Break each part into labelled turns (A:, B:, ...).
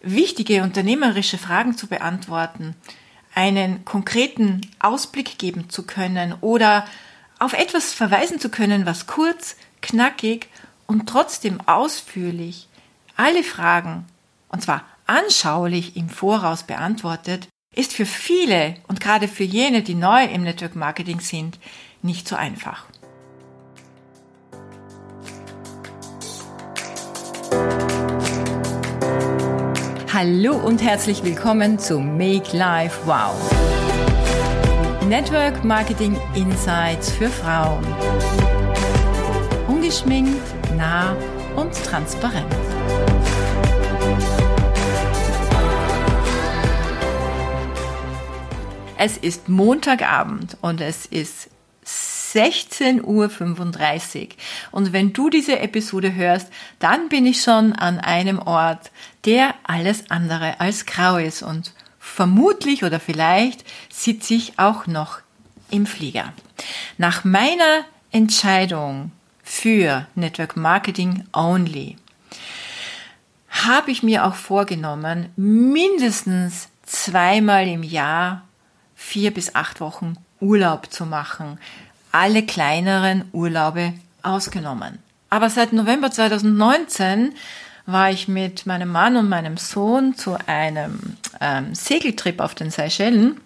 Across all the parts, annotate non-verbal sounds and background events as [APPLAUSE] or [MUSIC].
A: wichtige unternehmerische Fragen zu beantworten, einen konkreten Ausblick geben zu können oder auf etwas verweisen zu können, was kurz, knackig und trotzdem ausführlich alle Fragen, und zwar anschaulich im Voraus beantwortet, ist für viele und gerade für jene, die neu im Network Marketing sind, nicht so einfach. Hallo und herzlich willkommen zu Make Life Wow. Network Marketing Insights für Frauen. Ungeschminkt, nah und transparent. Es ist Montagabend und es ist 16.35 Uhr. Und wenn du diese Episode hörst, dann bin ich schon an einem Ort, der alles andere als grau ist. Und vermutlich oder vielleicht sitze ich auch noch im Flieger. Nach meiner Entscheidung für Network Marketing Only habe ich mir auch vorgenommen, mindestens zweimal im Jahr vier bis acht Wochen Urlaub zu machen alle kleineren Urlaube ausgenommen. Aber seit November 2019 war ich mit meinem Mann und meinem Sohn zu einem ähm, Segeltrip auf den Seychellen,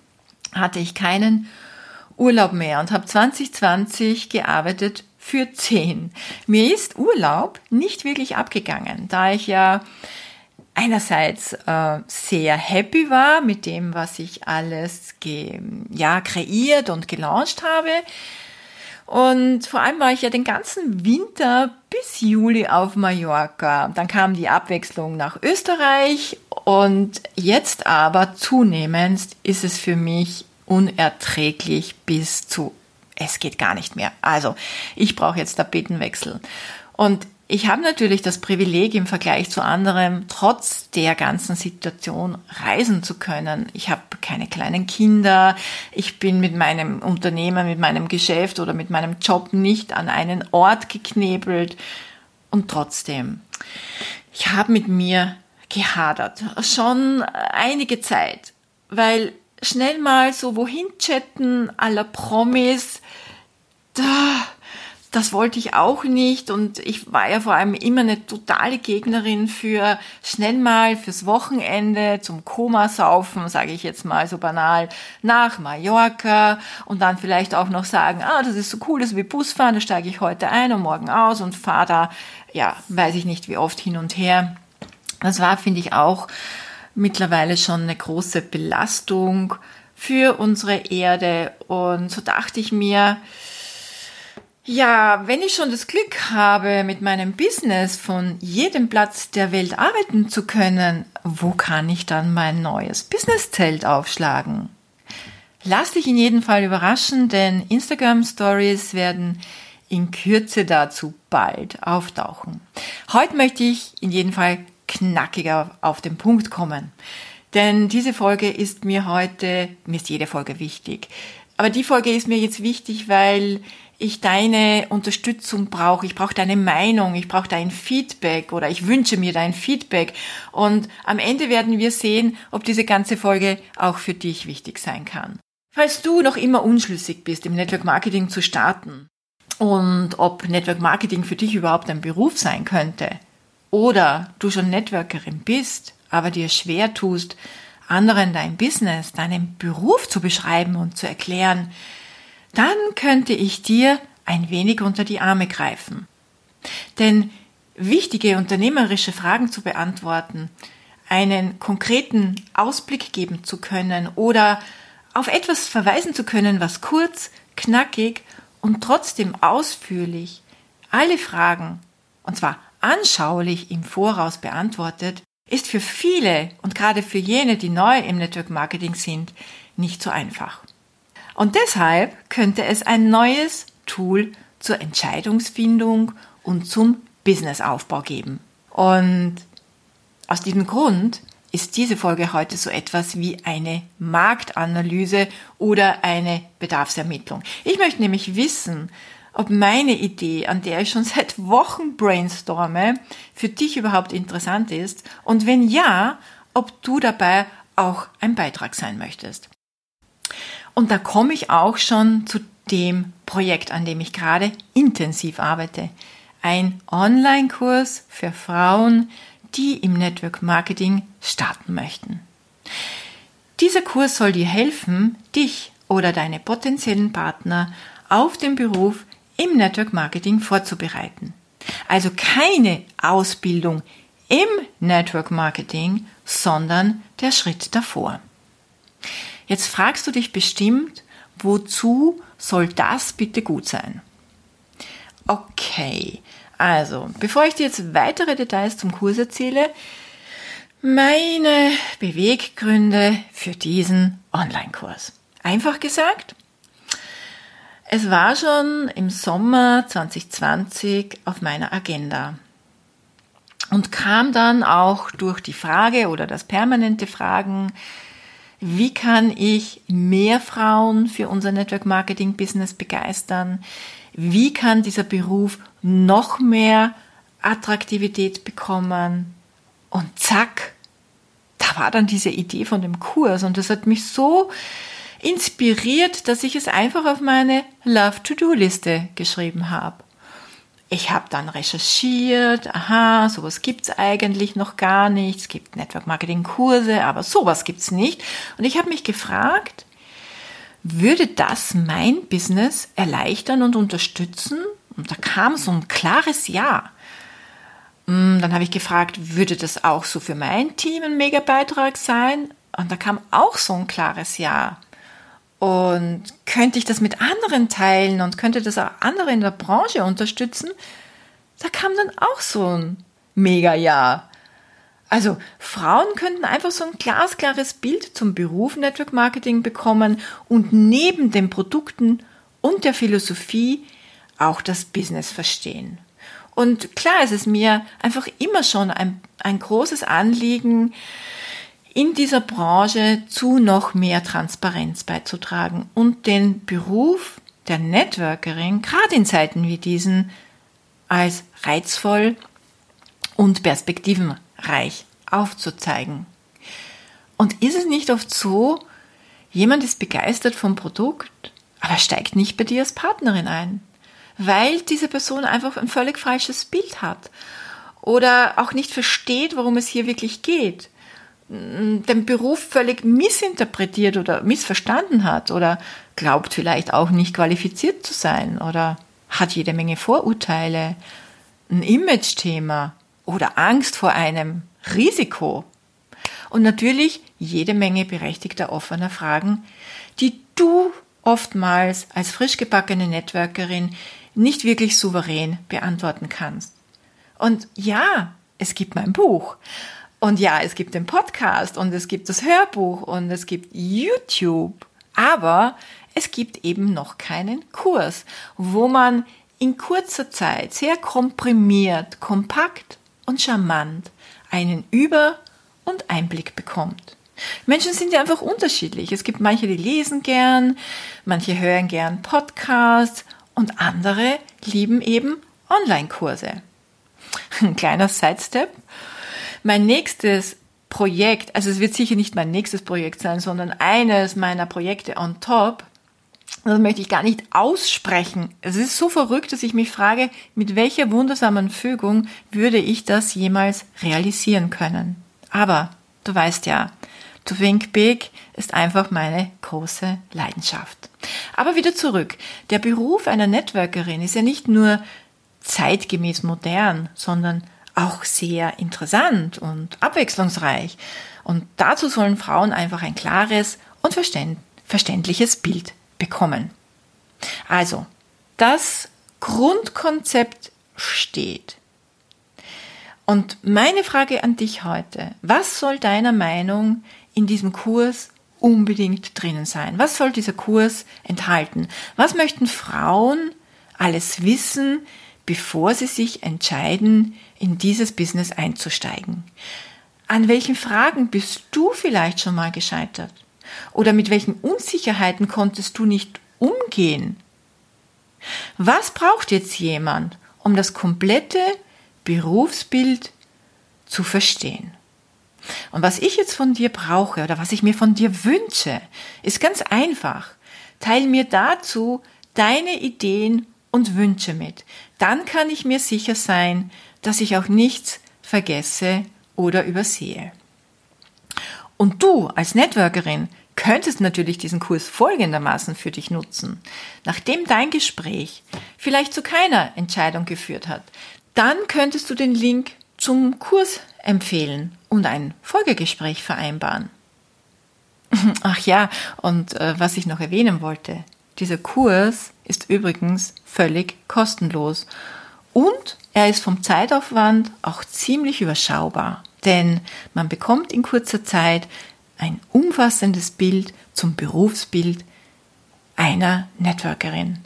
A: hatte ich keinen Urlaub mehr und habe 2020 gearbeitet für 10. Mir ist Urlaub nicht wirklich abgegangen, da ich ja einerseits äh, sehr happy war mit dem, was ich alles ja, kreiert und gelauncht habe, und vor allem war ich ja den ganzen Winter bis Juli auf Mallorca. Dann kam die Abwechslung nach Österreich und jetzt aber zunehmend ist es für mich unerträglich bis zu es geht gar nicht mehr. Also, ich brauche jetzt Tapetenwechsel. Und ich habe natürlich das Privileg im Vergleich zu anderen, trotz der ganzen Situation reisen zu können. Ich habe keine kleinen Kinder. Ich bin mit meinem Unternehmen, mit meinem Geschäft oder mit meinem Job nicht an einen Ort geknebelt. Und trotzdem, ich habe mit mir gehadert. Schon einige Zeit. Weil schnell mal so wohin chatten aller Promis, da das wollte ich auch nicht und ich war ja vor allem immer eine totale Gegnerin für schnell mal fürs Wochenende zum Komasaufen, sage ich jetzt mal so banal, nach Mallorca und dann vielleicht auch noch sagen, ah, das ist so cool, das ist wie Busfahren, da steige ich heute ein und morgen aus und fahre da, ja, weiß ich nicht wie oft hin und her. Das war, finde ich, auch mittlerweile schon eine große Belastung für unsere Erde und so dachte ich mir, ja, wenn ich schon das Glück habe, mit meinem Business von jedem Platz der Welt arbeiten zu können, wo kann ich dann mein neues Businesszelt aufschlagen? Lass dich in jedem Fall überraschen, denn Instagram Stories werden in Kürze dazu bald auftauchen. Heute möchte ich in jedem Fall knackiger auf den Punkt kommen. Denn diese Folge ist mir heute, mir ist jede Folge wichtig. Aber die Folge ist mir jetzt wichtig, weil ich deine Unterstützung brauche, ich brauche deine Meinung, ich brauche dein Feedback oder ich wünsche mir dein Feedback. Und am Ende werden wir sehen, ob diese ganze Folge auch für dich wichtig sein kann. Falls du noch immer unschlüssig bist, im Network Marketing zu starten und ob Network Marketing für dich überhaupt ein Beruf sein könnte oder du schon Networkerin bist, aber dir schwer tust, anderen dein Business, deinen Beruf zu beschreiben und zu erklären, dann könnte ich dir ein wenig unter die Arme greifen. Denn wichtige unternehmerische Fragen zu beantworten, einen konkreten Ausblick geben zu können oder auf etwas verweisen zu können, was kurz, knackig und trotzdem ausführlich alle Fragen, und zwar anschaulich im Voraus beantwortet, ist für viele und gerade für jene, die neu im Network Marketing sind, nicht so einfach. Und deshalb könnte es ein neues Tool zur Entscheidungsfindung und zum Businessaufbau geben. Und aus diesem Grund ist diese Folge heute so etwas wie eine Marktanalyse oder eine Bedarfsermittlung. Ich möchte nämlich wissen, ob meine Idee, an der ich schon [LAUGHS] seit Wochen brainstorme, für dich überhaupt interessant ist und wenn ja, ob du dabei auch ein Beitrag sein möchtest. Und da komme ich auch schon zu dem Projekt, an dem ich gerade intensiv arbeite. Ein Online-Kurs für Frauen, die im Network Marketing starten möchten. Dieser Kurs soll dir helfen, dich oder deine potenziellen Partner auf den Beruf im Network Marketing vorzubereiten. Also keine Ausbildung im Network Marketing, sondern der Schritt davor. Jetzt fragst du dich bestimmt, wozu soll das bitte gut sein? Okay, also, bevor ich dir jetzt weitere Details zum Kurs erzähle, meine Beweggründe für diesen Online-Kurs. Einfach gesagt, es war schon im Sommer 2020 auf meiner Agenda und kam dann auch durch die Frage oder das permanente Fragen, wie kann ich mehr Frauen für unser Network Marketing Business begeistern? Wie kann dieser Beruf noch mehr Attraktivität bekommen? Und zack, da war dann diese Idee von dem Kurs und das hat mich so inspiriert, dass ich es einfach auf meine Love-to-Do-Liste geschrieben habe. Ich habe dann recherchiert, aha, sowas gibt's eigentlich noch gar nicht. Es gibt Network Marketing Kurse, aber sowas gibt's nicht. Und ich habe mich gefragt, würde das mein Business erleichtern und unterstützen? Und da kam so ein klares Ja. Mm, dann habe ich gefragt, würde das auch so für mein Team ein Mega-Beitrag sein? Und da kam auch so ein klares Ja. Und könnte ich das mit anderen teilen und könnte das auch andere in der Branche unterstützen? Da kam dann auch so ein Mega-Ja. Also Frauen könnten einfach so ein glasklares Bild zum Beruf Network Marketing bekommen und neben den Produkten und der Philosophie auch das Business verstehen. Und klar ist es mir einfach immer schon ein, ein großes Anliegen, in dieser Branche zu noch mehr Transparenz beizutragen und den Beruf der Networkerin, gerade in Zeiten wie diesen, als reizvoll und perspektivenreich aufzuzeigen. Und ist es nicht oft so, jemand ist begeistert vom Produkt, aber steigt nicht bei dir als Partnerin ein? weil diese Person einfach ein völlig falsches Bild hat oder auch nicht versteht, worum es hier wirklich geht, den Beruf völlig missinterpretiert oder missverstanden hat oder glaubt vielleicht auch nicht qualifiziert zu sein oder hat jede Menge Vorurteile, ein Image-Thema oder Angst vor einem Risiko. Und natürlich jede Menge berechtigter offener Fragen, die du oftmals als frisch gebackene Networkerin nicht wirklich souverän beantworten kannst. Und ja, es gibt mein Buch. Und ja, es gibt den Podcast und es gibt das Hörbuch und es gibt YouTube. Aber es gibt eben noch keinen Kurs, wo man in kurzer Zeit sehr komprimiert, kompakt und charmant einen Über- und Einblick bekommt. Menschen sind ja einfach unterschiedlich. Es gibt manche, die lesen gern, manche hören gern Podcasts und andere lieben eben Online-Kurse. Ein kleiner Sidestep. Mein nächstes Projekt, also es wird sicher nicht mein nächstes Projekt sein, sondern eines meiner Projekte on top, das möchte ich gar nicht aussprechen. Es ist so verrückt, dass ich mich frage, mit welcher wundersamen Fügung würde ich das jemals realisieren können. Aber du weißt ja, To Think Big ist einfach meine große Leidenschaft. Aber wieder zurück. Der Beruf einer Networkerin ist ja nicht nur zeitgemäß modern, sondern auch sehr interessant und abwechslungsreich. Und dazu sollen Frauen einfach ein klares und verständliches Bild bekommen. Also, das Grundkonzept steht. Und meine Frage an dich heute, was soll deiner Meinung in diesem Kurs unbedingt drinnen sein? Was soll dieser Kurs enthalten? Was möchten Frauen alles wissen, bevor sie sich entscheiden, in dieses Business einzusteigen? An welchen Fragen bist du vielleicht schon mal gescheitert? Oder mit welchen Unsicherheiten konntest du nicht umgehen? Was braucht jetzt jemand, um das komplette Berufsbild zu verstehen? Und was ich jetzt von dir brauche oder was ich mir von dir wünsche, ist ganz einfach. Teil mir dazu deine Ideen und Wünsche mit. Dann kann ich mir sicher sein, dass ich auch nichts vergesse oder übersehe. Und du als Networkerin könntest natürlich diesen Kurs folgendermaßen für dich nutzen. Nachdem dein Gespräch vielleicht zu keiner Entscheidung geführt hat, dann könntest du den Link zum Kurs empfehlen und ein Folgegespräch vereinbaren. [LAUGHS] Ach ja, und äh, was ich noch erwähnen wollte, dieser Kurs ist übrigens völlig kostenlos und er ist vom Zeitaufwand auch ziemlich überschaubar, denn man bekommt in kurzer Zeit ein umfassendes Bild zum Berufsbild einer Networkerin.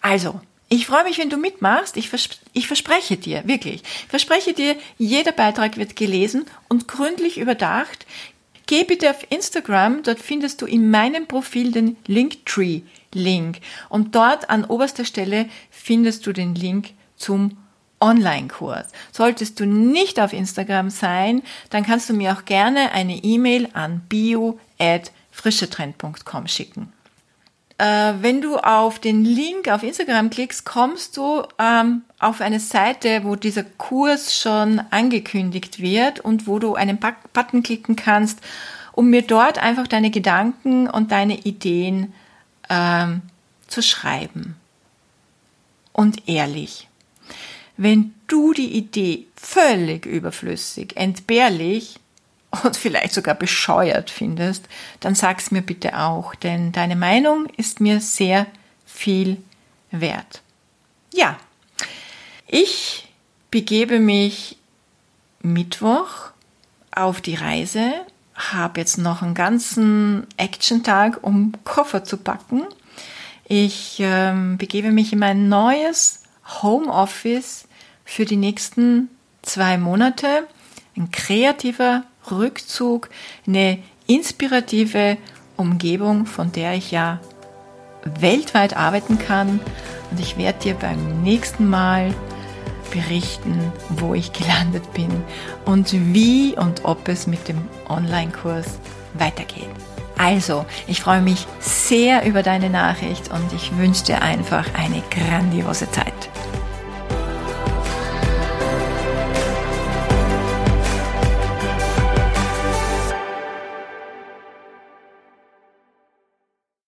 A: Also, ich freue mich, wenn du mitmachst. Ich, vers ich verspreche dir, wirklich, ich verspreche dir, jeder Beitrag wird gelesen und gründlich überdacht. Geh bitte auf Instagram, dort findest du in meinem Profil den Linktree-Link. Und dort an oberster Stelle findest du den Link zum Online-Kurs. Solltest du nicht auf Instagram sein, dann kannst du mir auch gerne eine E-Mail an bio@frischetrend.com schicken. Äh, wenn du auf den Link auf Instagram klickst, kommst du ähm, auf eine Seite, wo dieser Kurs schon angekündigt wird und wo du einen Button klicken kannst, um mir dort einfach deine Gedanken und deine Ideen ähm, zu schreiben. Und ehrlich. Wenn du die Idee völlig überflüssig, entbehrlich und vielleicht sogar bescheuert findest, dann sag's mir bitte auch, denn deine Meinung ist mir sehr viel wert. Ja, ich begebe mich Mittwoch auf die Reise, habe jetzt noch einen ganzen Action-Tag, um Koffer zu packen. Ich ähm, begebe mich in mein neues Homeoffice für die nächsten zwei Monate. Ein kreativer Rückzug, eine inspirative Umgebung, von der ich ja weltweit arbeiten kann. Und ich werde dir beim nächsten Mal berichten, wo ich gelandet bin und wie und ob es mit dem Online-Kurs weitergeht. Also, ich freue mich sehr über deine Nachricht und ich wünsche dir einfach eine grandiose Zeit.